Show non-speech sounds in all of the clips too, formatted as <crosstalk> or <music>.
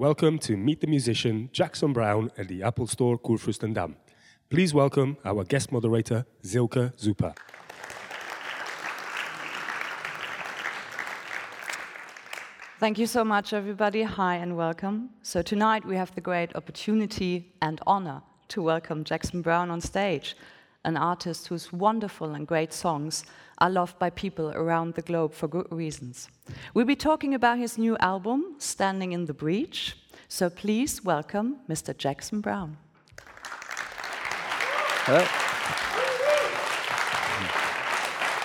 Welcome to Meet the Musician Jackson Browne at the Apple Store Kurfürstendamm. Please welcome our guest moderator, Silke Zupa. Thank you so much, everybody. Hi and welcome. So, tonight we have the great opportunity and honor to welcome Jackson Browne on stage, an artist whose wonderful and great songs are loved by people around the globe for good reasons. We'll be talking about his new album, Standing in the Breach. So, please welcome Mr. Jackson Browne. Hello.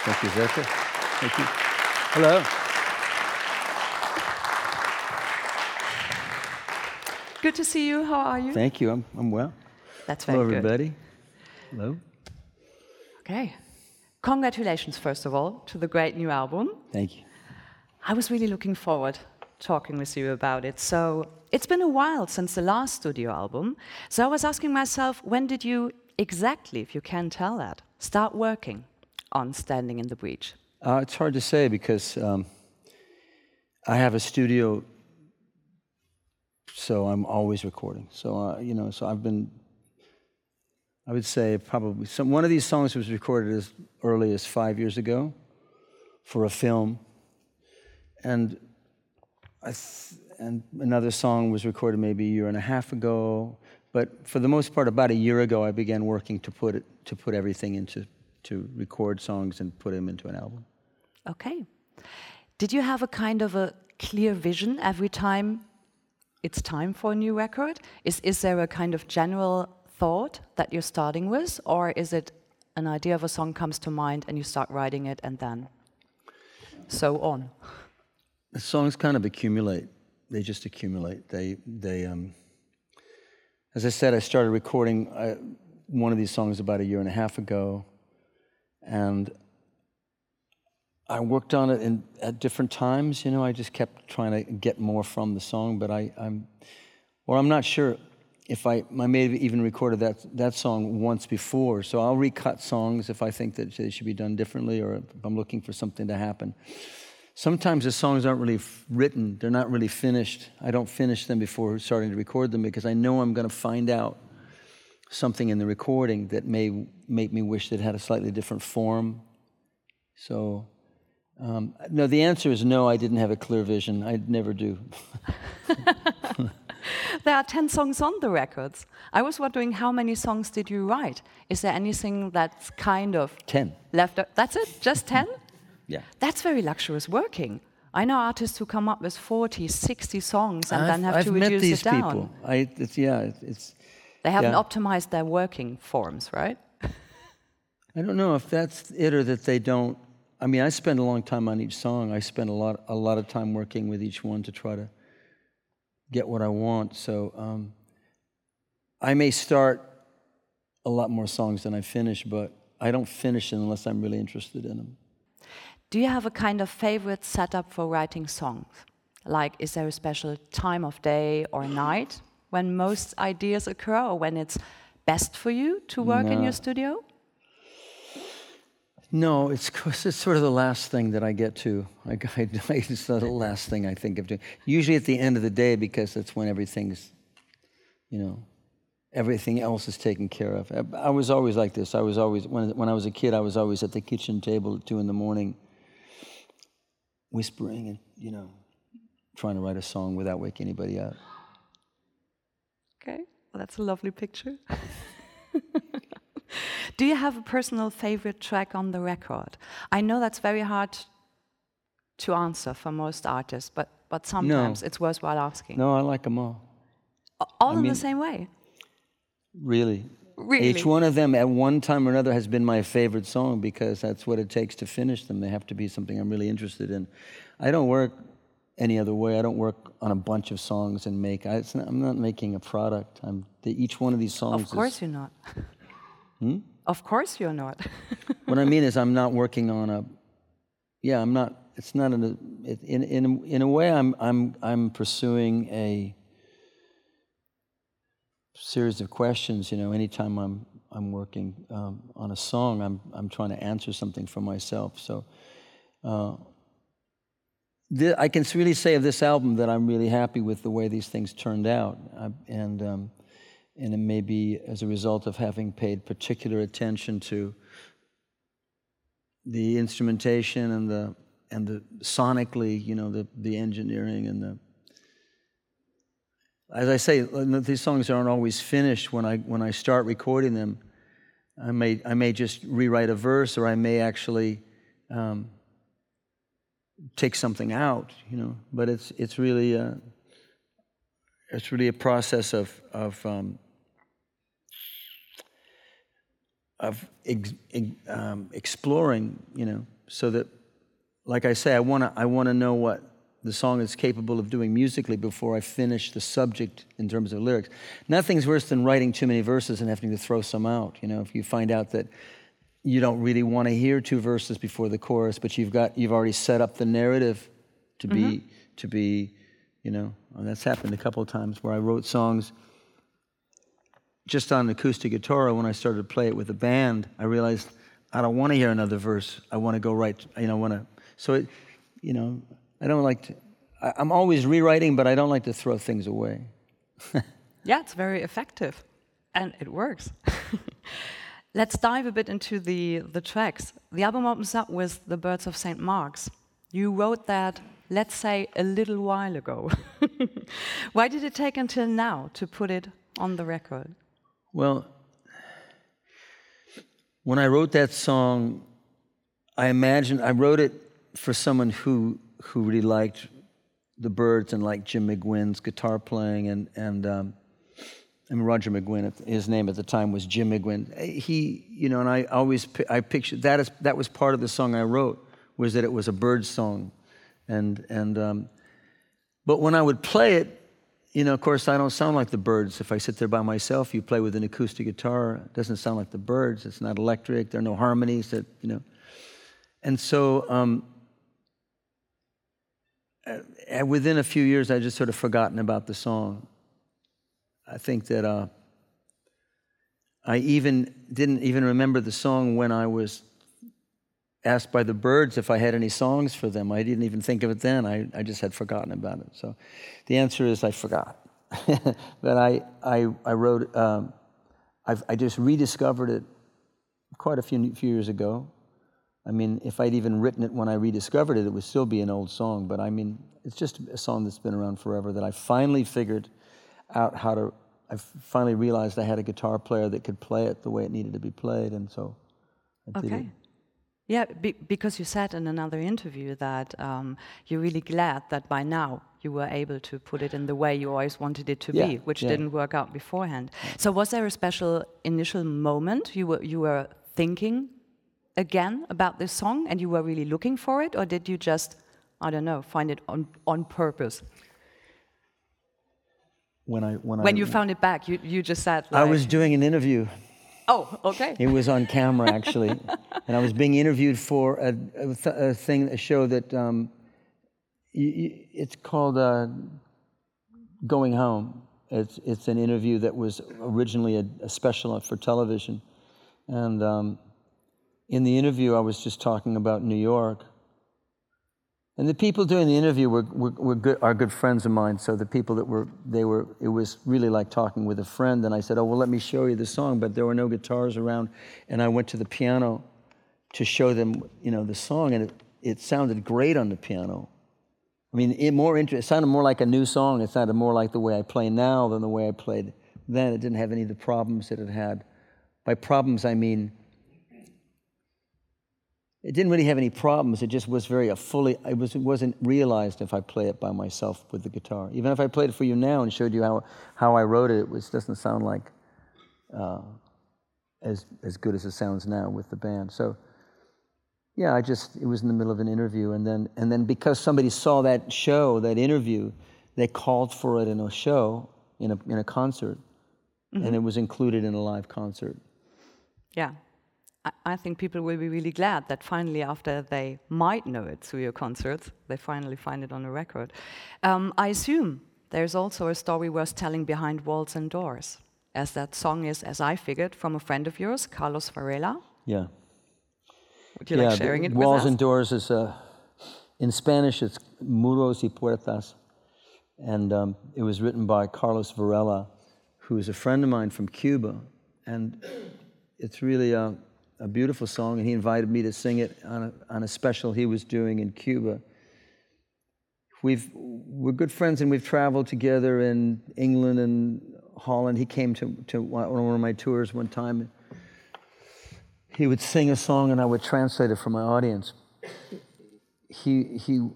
Thank you, Zerka. Thank you. Hello. Good to see you. How are you? Thank you. I'm, I'm well. That's very Hello, good. everybody. Hello. Okay. Congratulations, first of all, to the great new album. Thank you. I was really looking forward talking with you about it. So it's been a while since the last studio album. So I was asking myself, when did you exactly, if you can tell that, start working on Standing in the Breach? Uh, it's hard to say because um, I have a studio, so I'm always recording. So uh, you know, so I've been. I would say probably some, one of these songs was recorded as early as five years ago for a film, and th- and another song was recorded maybe a year and a half ago. But for the most part, about a year ago, I began working to put it to put everything into to record songs and put them into an album. Okay. Did you have a kind of a clear vision every time it's time for a new record? Is, is there a kind of general thought that you're starting with, or is it an idea of a song comes to mind and you start writing it and then so on? The songs kind of accumulate. They just accumulate. They, they. Um, as I said, I started recording uh, one of these songs about a year and a half ago, and I worked on it in, at different times. You know, I just kept trying to get more from the song, but I, I'm, or I'm not sure if I, I may have even recorded that, that song once before. So I'll recut songs if I think that they should be done differently or if I'm looking for something to happen. Sometimes the songs aren't really written, they're not really finished. I don't finish them before starting to record them because I know I'm going to find out something in the recording that may make me wish it had a slightly different form. So, um, no, the answer is no, I didn't have a clear vision. I never do. <laughs> <laughs> There are 10 songs on the records. I was wondering how many songs did you write? Is there anything that's kind of 10. left? That's it? Just mm. 10? Yeah. That's very luxurious working. I know artists who come up with 40, 60 songs and then have I've to reduce it down. people. I, it's, yeah, it's, it's, They haven't Yeah. optimized their working forms, right? I don't know if that's it or that they don't. I mean, I spend a long time on each song. I spend a lot, a lot of time working with each one to try to get what I want. So um, I may start a lot more songs than I finish, but I don't finish it unless I'm really interested in them. Do you have a kind of favorite setup for writing songs? Like, is there a special time of day or night when most ideas occur or when it's best for you to work in your studio? No, it's, it's sort of the last thing that I get to. I, <laughs> I, it's the last thing I think of doing. Usually at the end of the day, because that's when everything's, you know, everything else is taken care of. I, I was always like this. I was always, when, when I was a kid, I was always at the kitchen table at two in the morning, whispering and, you know, trying to write a song without waking anybody up. Okay, well, that's a lovely picture. <laughs> Do you have a personal favorite track on the record? I know that's very hard to answer for most artists, but, but sometimes it's worthwhile asking. No, I like them all. All in mean- the same way. Really. Really? Each one of them at one time or another has been my favorite song because that's what it takes to finish them. They have to be something I'm really interested in. I don't work any other way. I don't work on a bunch of songs and make. I, it's not, I'm not making a product. I'm the, each one of these songs. Of course is, you're not. <laughs> Hmm? Of course you're not. <laughs> what I mean is, I'm not working on a. Yeah, I'm not. It's not in a. it- In in in a way, I'm I'm I'm pursuing a series of questions. You know, anytime I'm I'm working um, on a song, I'm I'm trying to answer something for myself. So, uh, th- I can really say of this album that I'm really happy with the way these things turned out, I, and um, and it may be as a result of having paid particular attention to the instrumentation and the and the sonically, you know, the the engineering and the. As I say, these songs aren't always finished when I when I start recording them. I may I may just rewrite a verse, or I may actually. Um, take something out, you know. But it's it's really a, it's really a process of of um, of ex, um, exploring, you know, so that, like I say, I want to I want to know what the song is capable of doing musically before I finish the subject in terms of lyrics. Nothing's worse than writing too many verses and having to throw some out. You know, if you find out that you don't really want to hear two verses before the chorus, but you've got you've already set up the narrative to be mm-hmm. to be, you know, and that's happened a couple of times where I wrote songs just on acoustic guitar. When I started to play it with a band, I realized I don't want to hear another verse. I want to go right. You know, I want to. So it, you know, I don't like to. I, I'm always rewriting, but I don't like to throw things away. <laughs> yeah, it's very effective, and it works. <laughs> Let's dive a bit into the, the tracks. The album opens up with The Birds of St. Mark's. You wrote that, let's say, a little while ago. <laughs> Why did it take until now to put it on the record? Well, when I wrote that song, I imagined I wrote it for someone who who really liked the Byrds and liked Jim McGuinn's guitar playing and and um, and Roger McGuinn, his name at the time was Jim McGuinn. He, you know, and I always I pictured that is that was part of the song I wrote was that it was a bird song, and and um, but when I would play it, you know, of course I don't sound like the Byrds. If I sit there by myself, you play with an acoustic guitar, it doesn't sound like the Byrds. It's not electric. There are no harmonies. That you know, and so. Um, within a few years, I just sort of forgotten about the song I think that uh, I even didn't even remember the song when I was asked by the Byrds if I had any songs for them. I didn't even think of it then. I, I just had forgotten about it. So the answer is I forgot. <laughs> but I, I, I wrote, um, i just rediscovered it quite a few, few years ago. I mean, if I'd even written it when I rediscovered it, it would still be an old song. But I mean, it's just a song that's been around forever that I finally figured – out how to. I finally realized I had a guitar player that could play it the way it needed to be played, and so I did okay. it. Yeah, be, because you said in another interview that um, you're really glad that by now you were able to put it in the way you always wanted it to yeah, be, which yeah. didn't work out beforehand. So, was there a special initial moment you were you were thinking again about this song, and you were really looking for it, or did you just, I don't know, find it on on purpose? when I when, when I, you found it back, you you just said. Like, I was doing an interview. Oh, okay. It was on camera actually, <laughs> and I was being interviewed for a, a, th- a thing, a show that um, it's called uh, Going Home. It's it's an interview that was originally a, a special for television, and um, in the interview I was just talking about New York and the people doing the interview were, were, were good, are good friends of mine. So the people that were, they were, it was really like talking with a friend. And I said, oh, well, let me show you the song. But there were no guitars around. And I went to the piano to show them, you know, the song. And it, it sounded great on the piano. I mean, it more inter- it sounded more like a new song. It sounded more like the way I play now than the way I played then. It didn't have any of the problems that it had. By problems, I mean it didn't really have any problems. It just was very a fully. It was. It wasn't realized if I play it by myself with the guitar. Even if I played it for you now and showed you how how I wrote it, it was, doesn't sound like uh, as as good as it sounds now with the band. So yeah, I just it was in the middle of an interview, and then and then because somebody saw that show, that interview, they called for it in a show in a in a concert, mm-hmm. and it was included in a live concert. Yeah. I think people will be really glad that finally, after they might know it through your concerts, they finally find it on a record. Um, I assume there's also a story worth telling behind Walls and Doors, as that song is, as I figured, from a friend of yours, Carlos Varela. Yeah. Would you yeah, like sharing it Walls with and Doors is a, In Spanish, it's Muros y Puertas, and um, it was written by Carlos Varela, who is a friend of mine from Cuba, and it's really a, a beautiful song. And he invited me to sing it on a, on a special he was doing in Cuba. We've, we're good friends, and we've traveled together in England and Holland. He came to, to one of my tours one time. He would sing a song, and I would translate it for my audience he, he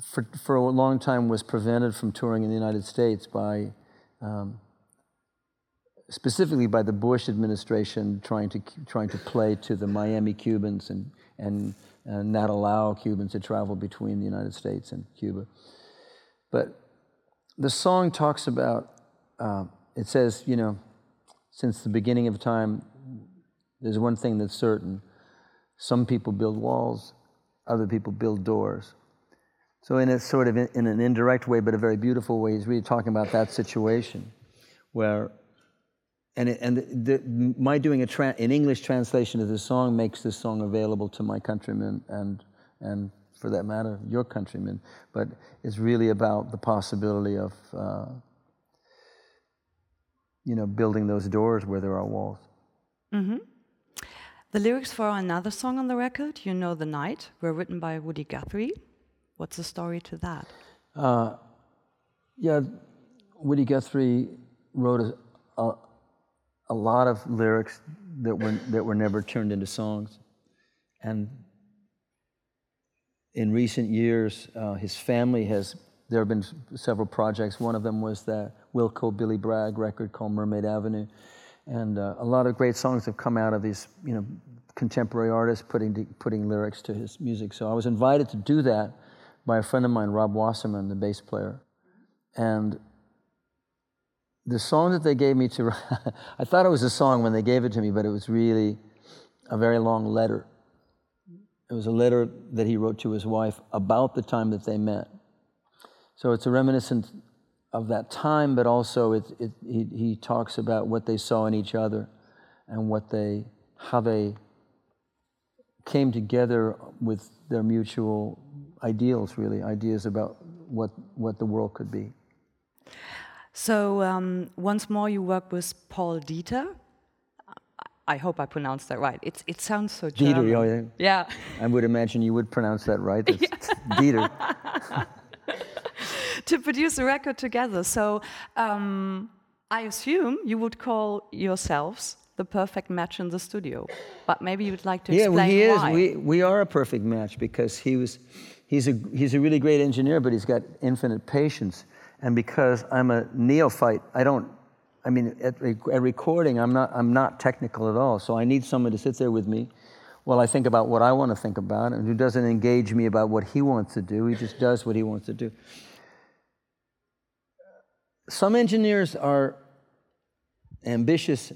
for, for a long time was prevented from touring in the United States by, um, specifically by the Bush administration trying to, trying to play to the Miami Cubans and, and, and not allow Cubans to travel between the United States and Cuba. But the song talks about, uh, it says, you know, since the beginning of time, there's one thing that's certain. Some people build walls, other people build doors. So, in a sort of in an indirect way, but a very beautiful way, he's really talking about that situation where, and, it, and the, the, my doing a tra- an English translation of this song makes this song available to my countrymen and, and for that matter, your countrymen. But it's really about the possibility of, uh, you know, building those doors where there are walls. Mm-hmm. The lyrics for another song on the record, You Know the Night, were written by Woody Guthrie. What's the story to that? Uh, yeah, Woody Guthrie wrote a, a, a, lot of lyrics that were, that were never turned into songs. And in recent years, uh, his family has, there have been several projects. One of them was the Wilco Billy Bragg record called Mermaid Avenue. And uh, a lot of great songs have come out of these, you know, contemporary artists putting, putting lyrics to his music. So I was invited to do that by a friend of mine, Rob Wasserman, the bass player. And the song that they gave me to, <laughs> I thought it was a song when they gave it to me, but it was really a very long letter. It was a letter that he wrote to his wife about the time that they met. So it's a reminiscent of that time, but also it, it, he, he talks about what they saw in each other and what they, how they came together with their mutual ideals, really, ideas about what, what the world could be. So, um, once more, you work with Paul Dieter. I hope I pronounced that right. It's, it sounds so German. Dieter, oh yeah. Yeah. I would imagine you would pronounce that right. <laughs> It's Dieter. <laughs> to produce a record together. So um, I assume you would call yourselves the perfect match in the studio. But maybe you'd like to yeah, explain well, he why. is. We, we are a perfect match because he was, he's a, he's a really great engineer, but he's got infinite patience. And because I'm a neophyte, I don't, I mean, at, at recording, I'm not, I'm not technical at all. So I need someone to sit there with me while I think about what I want to think about and who doesn't engage me about what he wants to do. He just does what he wants to do some engineers are ambitious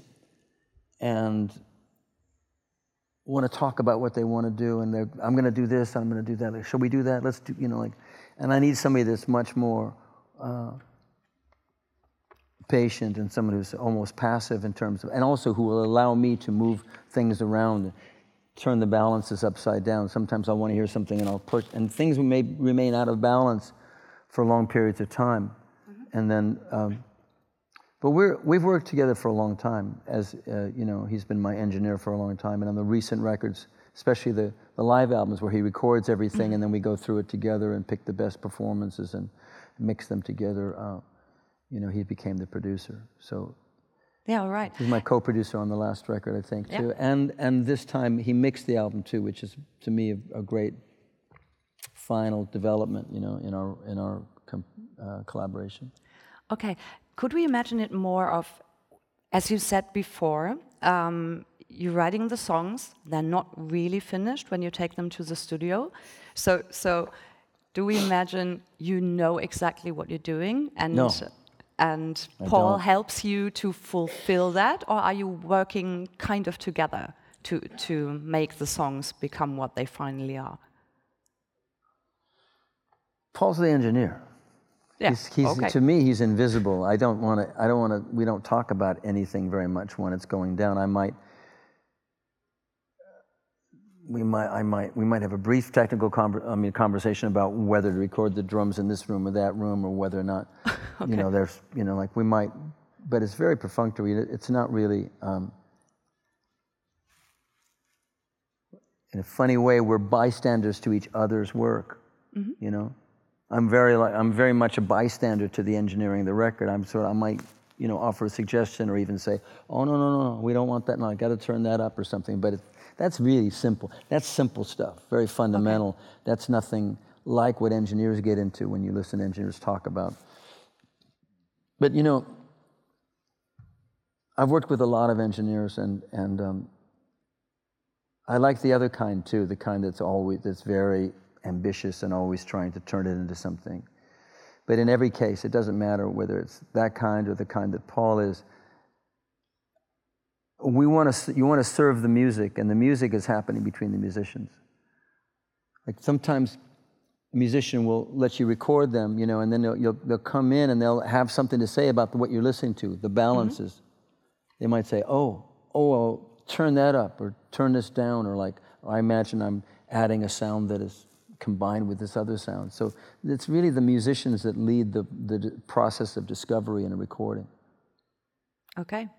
and want to talk about what they want to do and they're i'm going to do this i'm going to do that like, shall we do that let's do you know like and i need somebody that's much more uh, patient and someone who's almost passive in terms of and also who will allow me to move things around turn the balances upside down. Sometimes i want to hear something and i'll push and things may remain out of balance for long periods of time. And then, um, but we're, we've worked together for a long time. As uh, you know, he's been my engineer for a long time, and on the recent records, especially the, the live albums where he records everything, and then we go through it together and pick the best performances and mix them together. Uh, you know, he became the producer. So yeah, all right. He's my co-producer on the last record, I think, too. Yeah. And and this time he mixed the album too, which is to me a, a great final development, you know, in our in our com- uh, collaboration. Okay, could we imagine it more of, as you said before, um, you're writing the songs, they're not really finished when you take them to the studio. So, so do we imagine you know exactly what you're doing and no, and Paul helps you to fulfill that, or are you working kind of together to to make the songs become what they finally are? Paul's the engineer. Yeah. He's, he's, okay. To me, he's invisible. I don't want to. I don't want to. We don't talk about anything very much when it's going down. I might. We might, I might, we might have a brief technical conver- I mean, conversation about whether to record the drums in this room or that room, or whether or not, okay. <laughs> you know, there's, you know, like we might, but it's very perfunctory. It's not really, um, in a funny way, we're bystanders to each other's work. Mm-hmm. You know, I'm very, like, I'm very much a bystander to the engineering of the record. I'm sort of, I might, you know, offer a suggestion or even say, oh no, no, no, no, we don't want that. No, I got to turn that up or something. But it, that's really simple. That's simple stuff, very fundamental. Okay. That's nothing like what engineers get into when you listen to engineers talk about. But you know, I've worked with a lot of engineers, and and um, I like the other kind too, the kind that's always that's very ambitious and always trying to turn it into something. But in every case, it doesn't matter whether it's that kind or the kind that Paul is we want to, you want to serve the music, and the music is happening between the musicians. Like sometimes a musician will let you record them, you know, and then they'll, they'll come in and they'll have something to say about what you're listening to, the balances. Mm-hmm. They might say, oh, oh, I'll turn that up or turn this down, or like, I imagine I'm adding a sound that is combined with this other sound. So it's really the musicians that lead the, the process of discovery in a recording. Okay.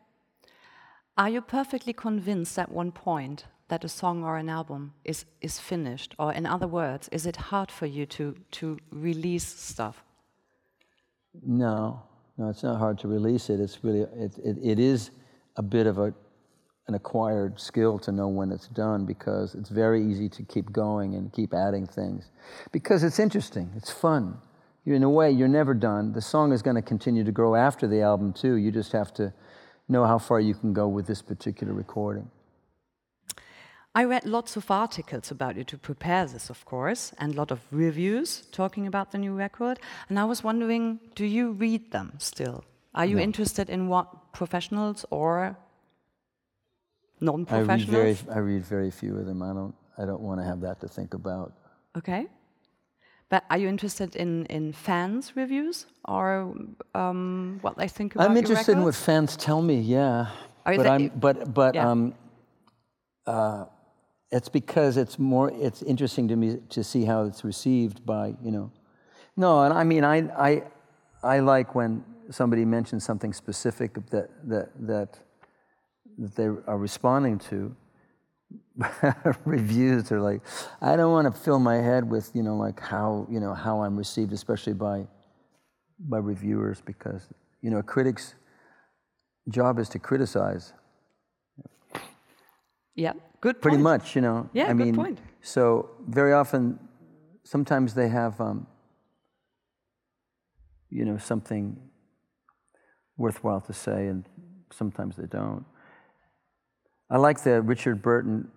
Are you perfectly convinced at one point that a song or an album is, is finished? Or, in other words, is it hard for you to, to release stuff? No, no, it's not hard to release it. It's really, it, it, it is a bit of a, an acquired skill to know when it's done because it's very easy to keep going and keep adding things. Because it's interesting, it's fun. In a way, you're never done. The song is going to continue to grow after the album, too. You just have to know how far you can go with this particular recording. I read lots of articles about you to prepare this, of course, and a lot of reviews talking about the new record. And I was wondering, do you read them still? Are you no. interested in what professionals or non-professionals? I read very, I read very few of them. I don't, I don't want to have that to think about. Okay. But are you interested in, in fans' reviews or um, what they think about I'm interested in what fans tell me. Yeah, but I'm, but but yeah. um, uh, it's because it's more it's interesting to me to see how it's received by you know. No, and I mean I I I like when somebody mentions something specific that that that that they are responding to <laughs> reviews are like, I don't want to fill my head with, you know, like how, you know, how I'm received, especially by, by reviewers, because, you know, a critic's job is to criticize. Yeah, good point. Pretty much, you know. Yeah, I good mean, point. So very often, sometimes they have, um, you know, something worthwhile to say, and sometimes they don't. I like the Richard Burton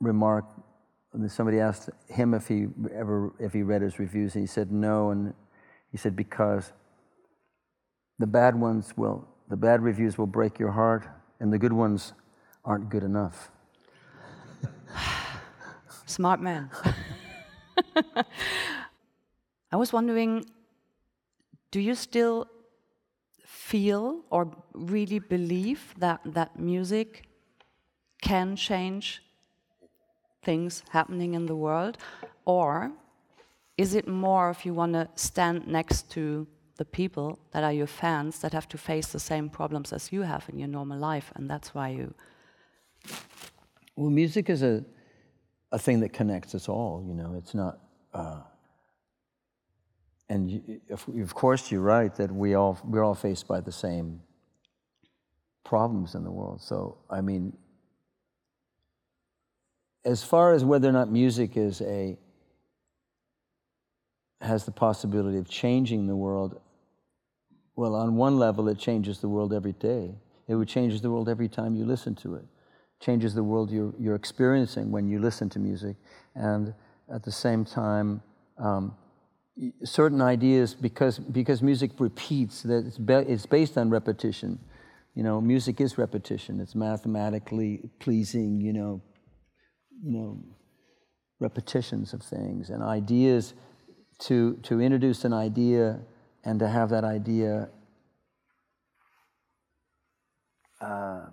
remark. Somebody asked him if he ever if he read his reviews, and he said no. And he said because the bad ones will, the bad reviews will break your heart, and the good ones aren't good enough. <sighs> Smart man. <laughs> I was wondering, do you still feel or really believe that that music can change things happening in the world? Or is it more if you want to stand next to the people that are your fans that have to face the same problems as you have in your normal life, and that's why you. Well, music is a, a thing that connects us all, you know, it's not. Uh, and you, if, of course, you're right that we all, we're all faced by the same problems in the world. So, I mean, as far as whether or not music is a has the possibility of changing the world, well, on one level, it changes the world every day. It would change the world every time you listen to it. Changes the world you're, you're experiencing when you listen to music. And at the same time, um, certain ideas, because, because music repeats, that it's, be, it's based on repetition. You know, music is repetition. It's mathematically pleasing, you know, you know, repetitions of things and ideas to, to introduce an idea and to have that idea uh,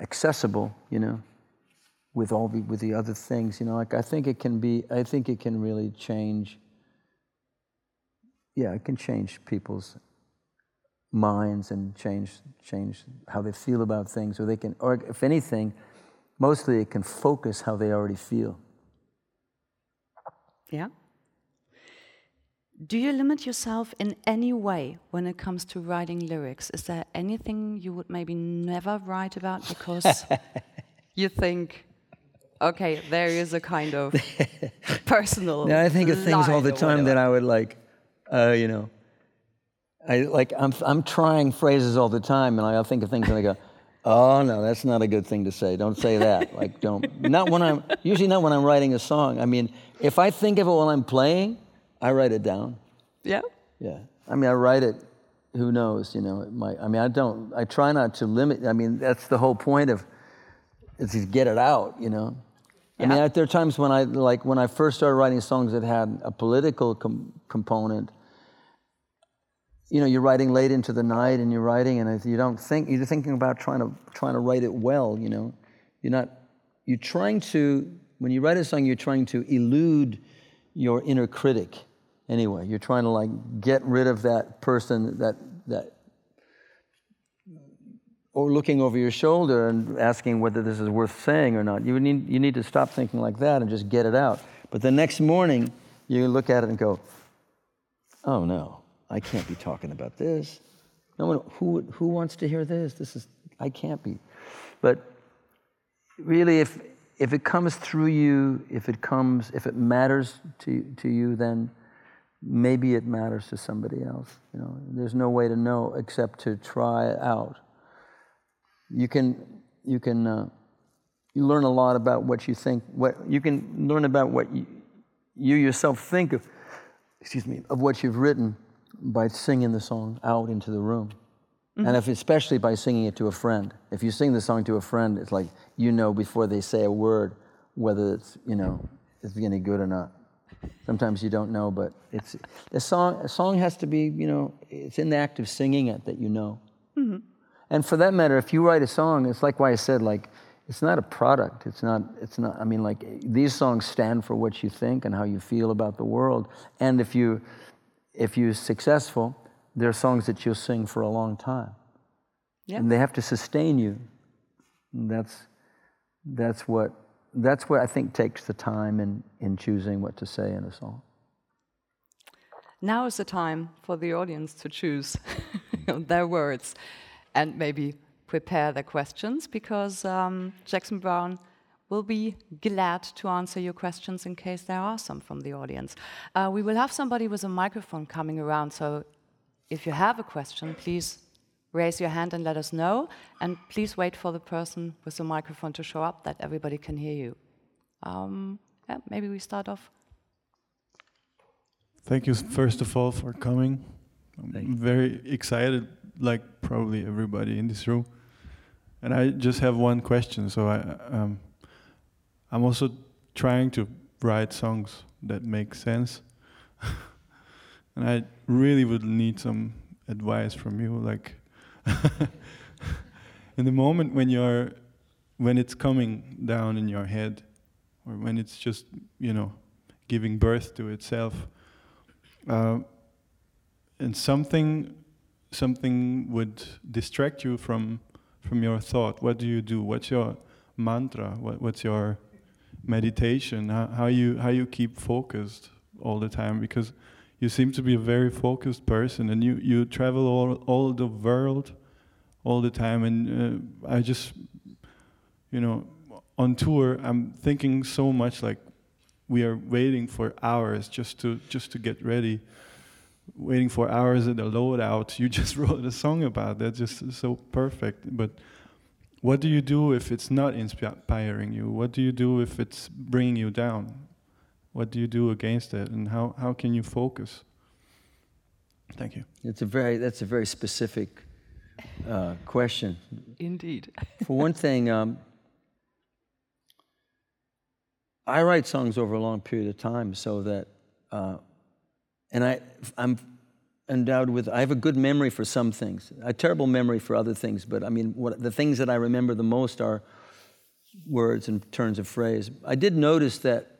accessible, you know, with all the with the other things. You know, like I think it can be. I think it can really change. Yeah, it can change people's minds and change change how they feel about things, or they can, or if anything, mostly it can focus how they already feel. Yeah. Do you limit yourself in any way when it comes to writing lyrics? Is there anything you would maybe never write about because <laughs> you think, okay, there is a kind of <laughs> personal. Yeah, I think of things all the time that I would like, uh, you know, I like I'm I'm trying phrases all the time, and I'll think of things and I go, <laughs> oh no, that's not a good thing to say. Don't say that. like don't not when I'm usually not when I'm writing a song. I mean, if I think of it while I'm playing, I write it down. Yeah. Yeah. I mean, I write it. Who knows? You know, it might. I mean, I don't. I try not to limit. I mean, that's the whole point of is to get it out. You know. Yeah. I mean, there are times when I like when I first started writing songs that had a political com- component you know, you're writing late into the night and you're writing and you don't think, you're thinking about trying to, trying to write it well, you know. You're not, you're trying to, when you write a song, you're trying to elude your inner critic anyway. You're trying to like get rid of that person that, that, or looking over your shoulder and asking whether this is worth saying or not. You need, you need to stop thinking like that and just get it out. But the next morning, you look at it and go, oh no I can't be talking about this. No one, who, who wants to hear this? This is, I can't be. But really, if, if it comes through you, if it comes, if it matters to, to you, then maybe it matters to somebody else. You know, there's no way to know except to try it out. You can, you can, uh, you learn a lot about what you think. What you can learn about what you, you yourself think of. Excuse me, of what you've written by singing the song out into the room. Mm-hmm. And if, especially by singing it to a friend. If you sing the song to a friend, it's like you know before they say a word whether it's, you know, it's any good or not. Sometimes you don't know, but it's the song. A song has to be, you know, it's in the act of singing it that you know. Mm-hmm. And for that matter, if you write a song, it's like why I said like it's not a product. It's not. It's not. I mean, like these songs stand for what you think and how you feel about the world. And if you if you're successful, there are songs that you'll sing for a long time. And they have to sustain you. And that's, that's, what, that's what I think takes the time in, in choosing what to say in a song. Now is the time for the audience to choose <laughs> their words and maybe prepare their questions because um, Jackson Browne will be glad to answer your questions in case there are some from the audience. Uh, we will have somebody with a microphone coming around, so if you have a question, please raise your hand and let us know. And please wait for the person with the microphone to show up that everybody can hear you. Um, yeah, maybe we start off. Thank you, first of all, for coming. I'm very excited, like probably everybody in this room. And I just have one question. So I, um, I'm also trying to write songs that make sense. <laughs> and I really would need some advice from you like <laughs> in the moment when you're when it's coming down in your head or when it's just you know giving birth to itself uh, and something something would distract you from from your thought. What do you do? What's your mantra? What, what's your meditation, how, you how you keep focused all the time because you seem to be a very focused person and you, you travel all, all the world all the time. And uh, I just you know on tour I'm thinking so much like we are waiting for hours just to just to get ready waiting for hours at the loadout. You <laughs> just wrote a song about that just so perfect. But what do you do if it's not inspiring you? What do you do if it's bringing you down? What do you do against it, and how, how can you focus? Thank you. It's a very that's a very specific uh, question. Indeed. <laughs> For one thing, um, I write songs over a long period of time, so that, uh, and I I'm endowed with, I have a good memory for some things, a terrible memory for other things, but I mean, what, the things that I remember the most are words and turns of phrase. I did notice that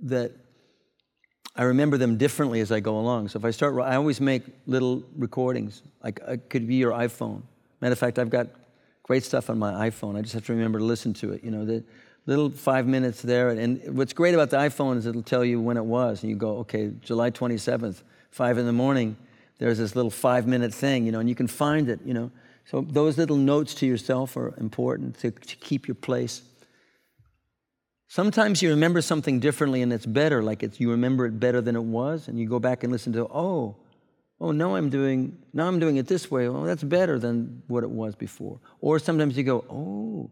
that I remember them differently as I go along. So if I start, I always make little recordings. Like it could be your iPhone. Matter of fact, I've got great stuff on my iPhone. I just have to remember to listen to it. You know, the little five minutes there. And what's great about the iPhone is it'll tell you when it was, and you go, okay, July 27th, five in the morning. There's this little five-minute thing, you know, and you can find it. You know, so those little notes to yourself are important to, to keep your place. Sometimes you remember something differently and it's better, like it's, you remember it better than it was, and you go back and listen to, oh, oh, now I'm doing, now I'm doing it this way. Oh, that's better than what it was before. Or sometimes you go, oh,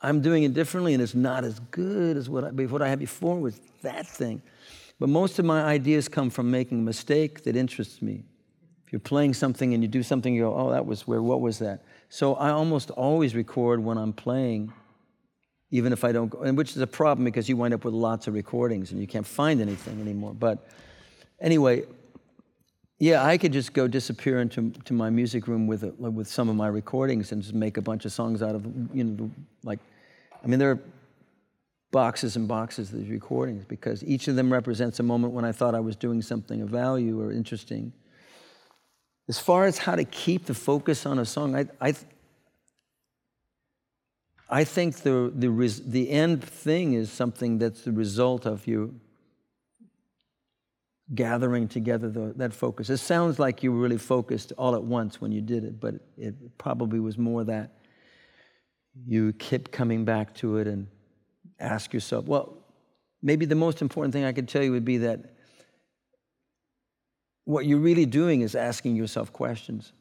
I'm doing it differently and it's not as good as what I, what I had before with that thing. But most of my ideas come from making a mistake that interests me. You're playing something and you do something, you go, oh, that was where, what was that? So I almost always record when I'm playing even if I don't go, and which is a problem because you wind up with lots of recordings and you can't find anything anymore. But anyway, yeah, I could just go disappear into to my music room with a, with some of my recordings and just make a bunch of songs out of you know like, I mean there are boxes and boxes of these recordings because each of them represents a moment when I thought I was doing something of value or interesting. As far as how to keep the focus on a song, I, I I think the, the, res, the end thing is something that's the result of you gathering together the, that focus. It sounds like you were really focused all at once when you did it, but it probably was more that you kept coming back to it and ask yourself, well, maybe the most important thing I could tell you would be that what you're really doing is asking yourself questions.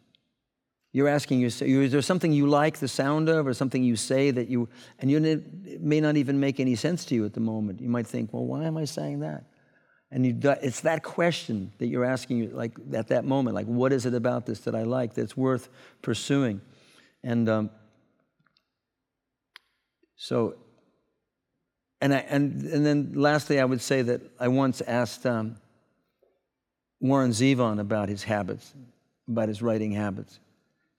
You're asking yourself, is there something you like the sound of, or something you say that you, and you, it may not even make any sense to you at the moment. You might think, well, why am I saying that? And you, it's that question that you're asking, like at that moment, like, what is it about this that I like that's worth pursuing? And um, so, and I, and and then lastly, I would say that I once asked um, Warren Zevon about his habits, about his writing habits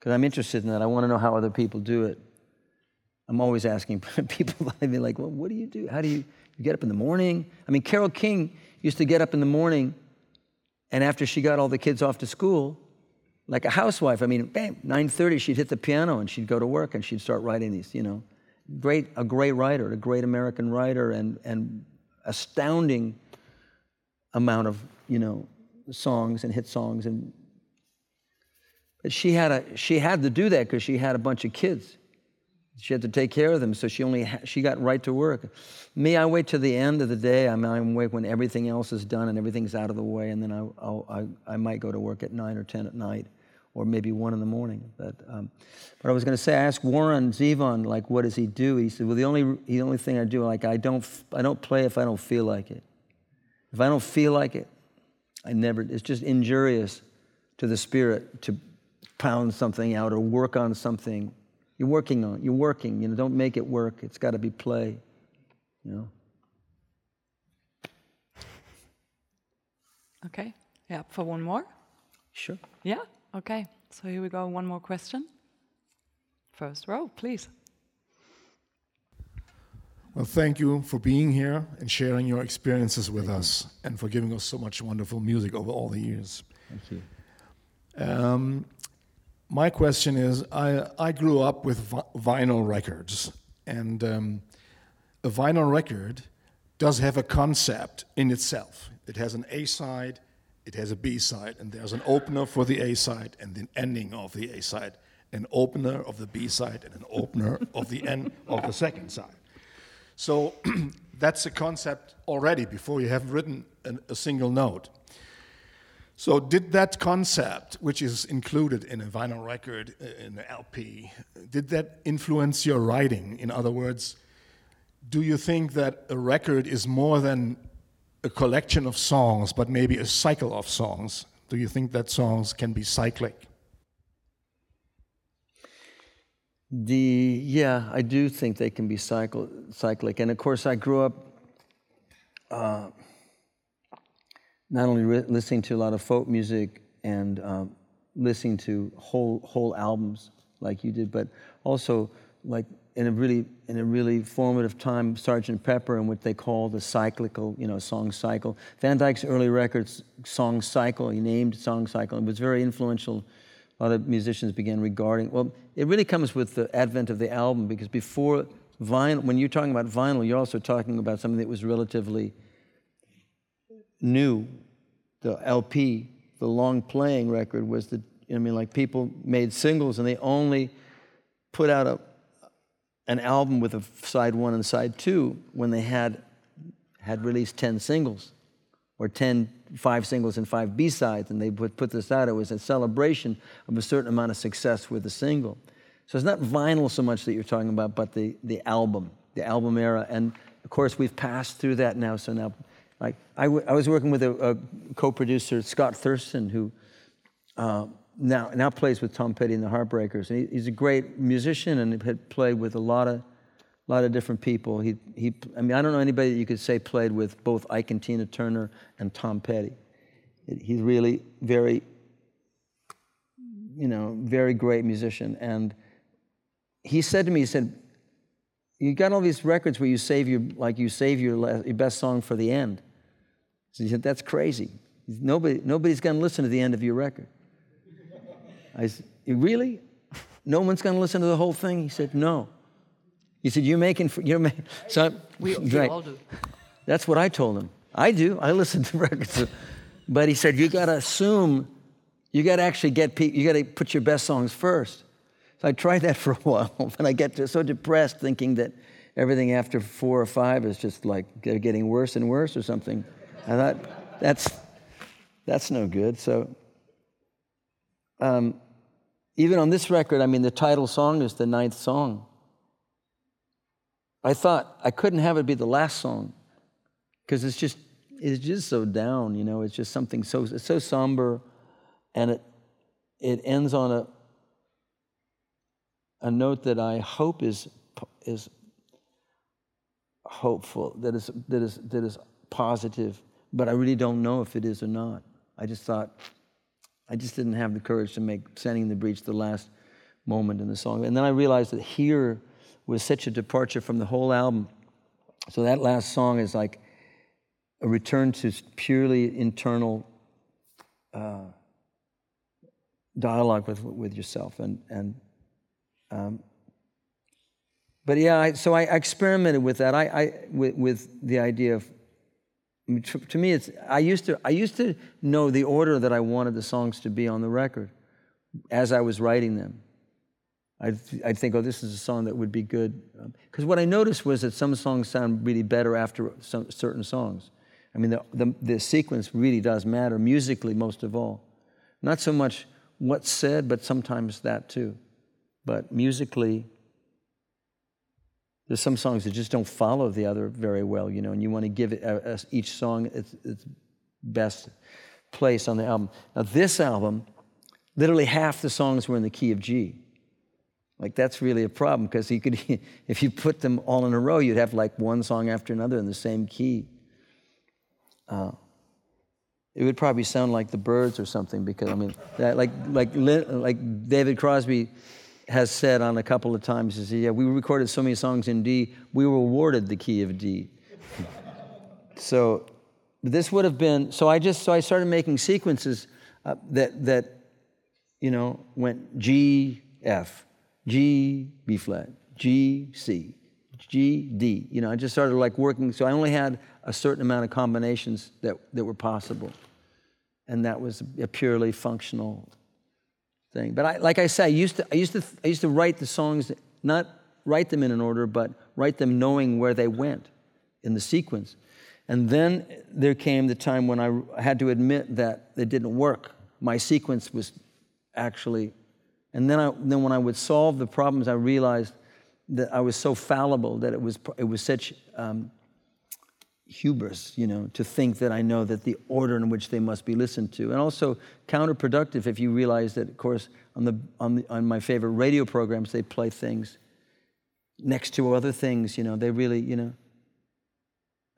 because I'm interested in that. I want to know how other people do it. I'm always asking <laughs> people, I mean, like, well, what do you do? How do you, you get up in the morning? I mean, Carole King used to get up in the morning, and after she got all the kids off to school, like a housewife, I mean, bam, 9.30, she'd hit the piano and she'd go to work and she'd start writing these, you know. Great, a great writer, a great American writer, and, and astounding amount of, you know, songs and hit songs and but she had, a, she had to do that because she had a bunch of kids. She had to take care of them, so she only she got right to work. Me, I wait to the end of the day. I, mean, I wait when everything else is done and everything's out of the way, and then I, i I, might go to work at nine or ten at night, or maybe one in the morning. But um, but I was going to say, I asked Warren Zevon, like, what does he do? He said, well, the only the only thing I do, like, I don't I don't play if I don't feel like it. If I don't feel like it, I never. It's just injurious to the spirit to pound something out or work on something. You're working on, you're working, you know, don't make it work. It's got to be play, you know. Okay. Yeah, for one more? Sure. Yeah, okay. So here we go. One more question. First row, please. Well, thank you for being here and sharing your experiences with thank us you. and for giving us so much wonderful music over all the years. Thank you. Um, my question is I, I grew up with vinyl records, and um, a vinyl record does have a concept in itself. It has an A side, it has a B side, and there's an opener for the A side and the ending of the A side, an opener of the B side, and an opener of the end of the second side. So <clears throat> that's a concept already before you have written an, a single note. So, did that concept, which is included in a vinyl record, uh, in an LP, did that influence your writing? In other words, do you think that a record is more than a collection of songs, but maybe a cycle of songs? Do you think that songs can be cyclic? The yeah, I do think they can be cycle, cyclic, and of course, I grew up. Uh, not only re- listening to a lot of folk music and um, listening to whole whole albums like you did, but also like in a really in a really formative time, Sergeant Pepper, and what they call the cyclical, you know, song cycle. Van Dyke's early records, Song Cycle, he named Song Cycle. It was very influential. Of musicians began regarding. Well, it really comes with the advent of the album because before vinyl, when you're talking about vinyl, you're also talking about something that was relatively new. The LP, the long playing record, was the. I mean, like people made singles and they only put out a an album with a side one and side two when they had had released 10 singles or 10 five singles and five b-sides and they would put this out it was a celebration of a certain amount of success with a single. So it's not vinyl so much that you're talking about but the, the album the album era. And of course we've passed through that now. So now like I, w- I was working with a, a co-producer scott thurston who uh, now now plays with Tom Petty and the Heartbreakers, and he, he's a great musician and had played with a lot of lot of different people. He he. I mean, I don't know anybody that you could say played with both Ike and Tina Turner and Tom Petty. He's really very, you know, very great musician. And he said to me, he said, "You got all these records where you save your like you save your, your best song for the end." So he said, "That's crazy. Nobody nobody's going to listen to the end of your record." I said, Really? No one's going to listen to the whole thing? He said, No. He said, You're making, you're making, so We, right. all do. That's what I told him. I do. I listen to <laughs> records. But he said, You got to assume, you got to actually get people, you got to put your best songs first. So I tried that <laughs> for a while, and I get so depressed thinking that everything after four or five is just like getting worse and worse or something. I thought, that's, that's no good. So um, even on this record, I mean, the title song is the ninth song. I thought I couldn't have it be the last song because it's just it's just so down, you know. It's just something so it's so somber, and it it ends on a a note that I hope is is hopeful, that is that is that is positive, but I really don't know if it is or not. I just thought I just didn't have the courage to make Standing in the Breach the last moment in the song. And then I realized that here was such a departure from the whole album. So that last song is like a return to purely internal uh, dialogue with, with yourself. And, and um, but yeah, I, so I, I, experimented with that. I, I with, with the idea of to, to, me, it's I used to I used to know the order that I wanted the songs to be on the record as I was writing them. I'd, I'd think, oh, this is a song that would be good. Because um, what I noticed was that some songs sound really better after some, certain songs. I mean, the, the, the sequence really does matter, musically, most of all. Not so much what's said, but sometimes that too. But musically, there's some songs that just don't follow the other very well, you know, and you want to give it, uh, each song its, its best place on the album. Now, this album, literally half the songs were in the key of G. Like that's really a problem because you could, <laughs> if you put them all in a row, you'd have like one song after another in the same key. Uh, it would probably sound like the Byrds or something because I mean, that, like like like David Crosby has said on a couple of times he said, yeah, we recorded so many songs in D, we were awarded the key of D. <laughs> so this would have been, so I just, so I started making sequences uh, that, that, you know, went G, F, G, B flat, G, C, G, D. You know, I just started like working, so I only had a certain amount of combinations that, that were possible. And that was a purely functional thing. But I, like I say, I used to, I used to, I used to write the songs, not write them in an order, but write them knowing where they went in the sequence. And then there came the time when I had to admit that it didn't work. My sequence was actually, and then, I, then when I would solve the problems, I realized that I was so fallible that it was, it was such um, hubris, you know, to think that I know that the order in which they must be listened to. And also counterproductive if you realize that, of course, on, the, on, the, on my favorite radio programs, they play things next to other things, you know, they really, you know.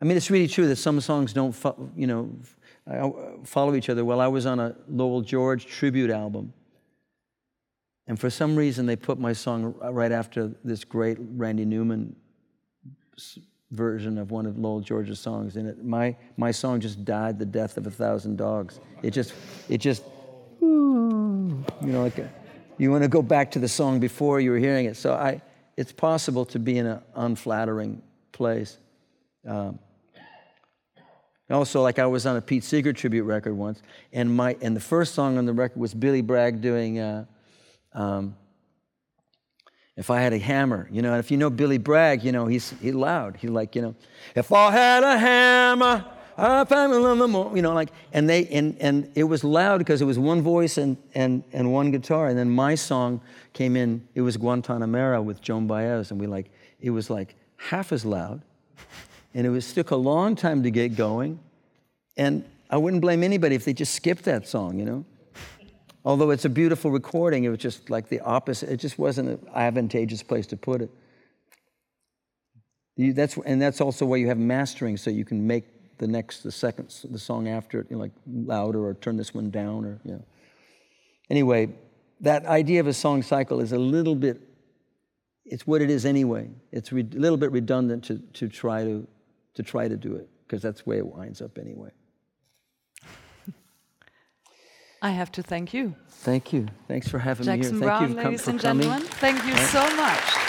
I mean, it's really true that some songs don't, fo- you know, uh, follow each other. Well, I was on a Lowell George tribute album. And for some reason, they put my song right after this great Randy Newman version of one of Lowell George's songs. And it, my, my song just died the death of a thousand dogs. It just, it just, you know, like a, you want to go back to the song before you were hearing it. So I, it's possible to be in an unflattering place. Um, also, like I was on a Pete Seeger tribute record once, and my and the first song on the record was Billy Bragg doing. Uh, um, if I had a hammer, you know, and if you know Billy Bragg, you know, he's he loud. He like, you know, if I had a hammer, I found it on the mo-" you know, like, and they and and it was loud because it was one voice and and and one guitar, and then my song came in. It was Guantanamera with Joan Baez, and we like it was like half as loud, and it was took a long time to get going, and I wouldn't blame anybody if they just skipped that song, you know. Although it's a beautiful recording, it was just like the opposite. It just wasn't an advantageous place to put it. You, that's, and that's also why you have mastering, so you can make the next, the second, the song after it, you know, like louder or turn this one down or, you know. Anyway, that idea of a song cycle is a little bit, it's what it is anyway. It's a little bit redundant to, to, try to, to try to do it, because that's the way it winds up anyway. I have to thank you. Thank you. Thanks for having me here. Thank Brown, you for, ladies and coming. gentlemen. Thank you so much.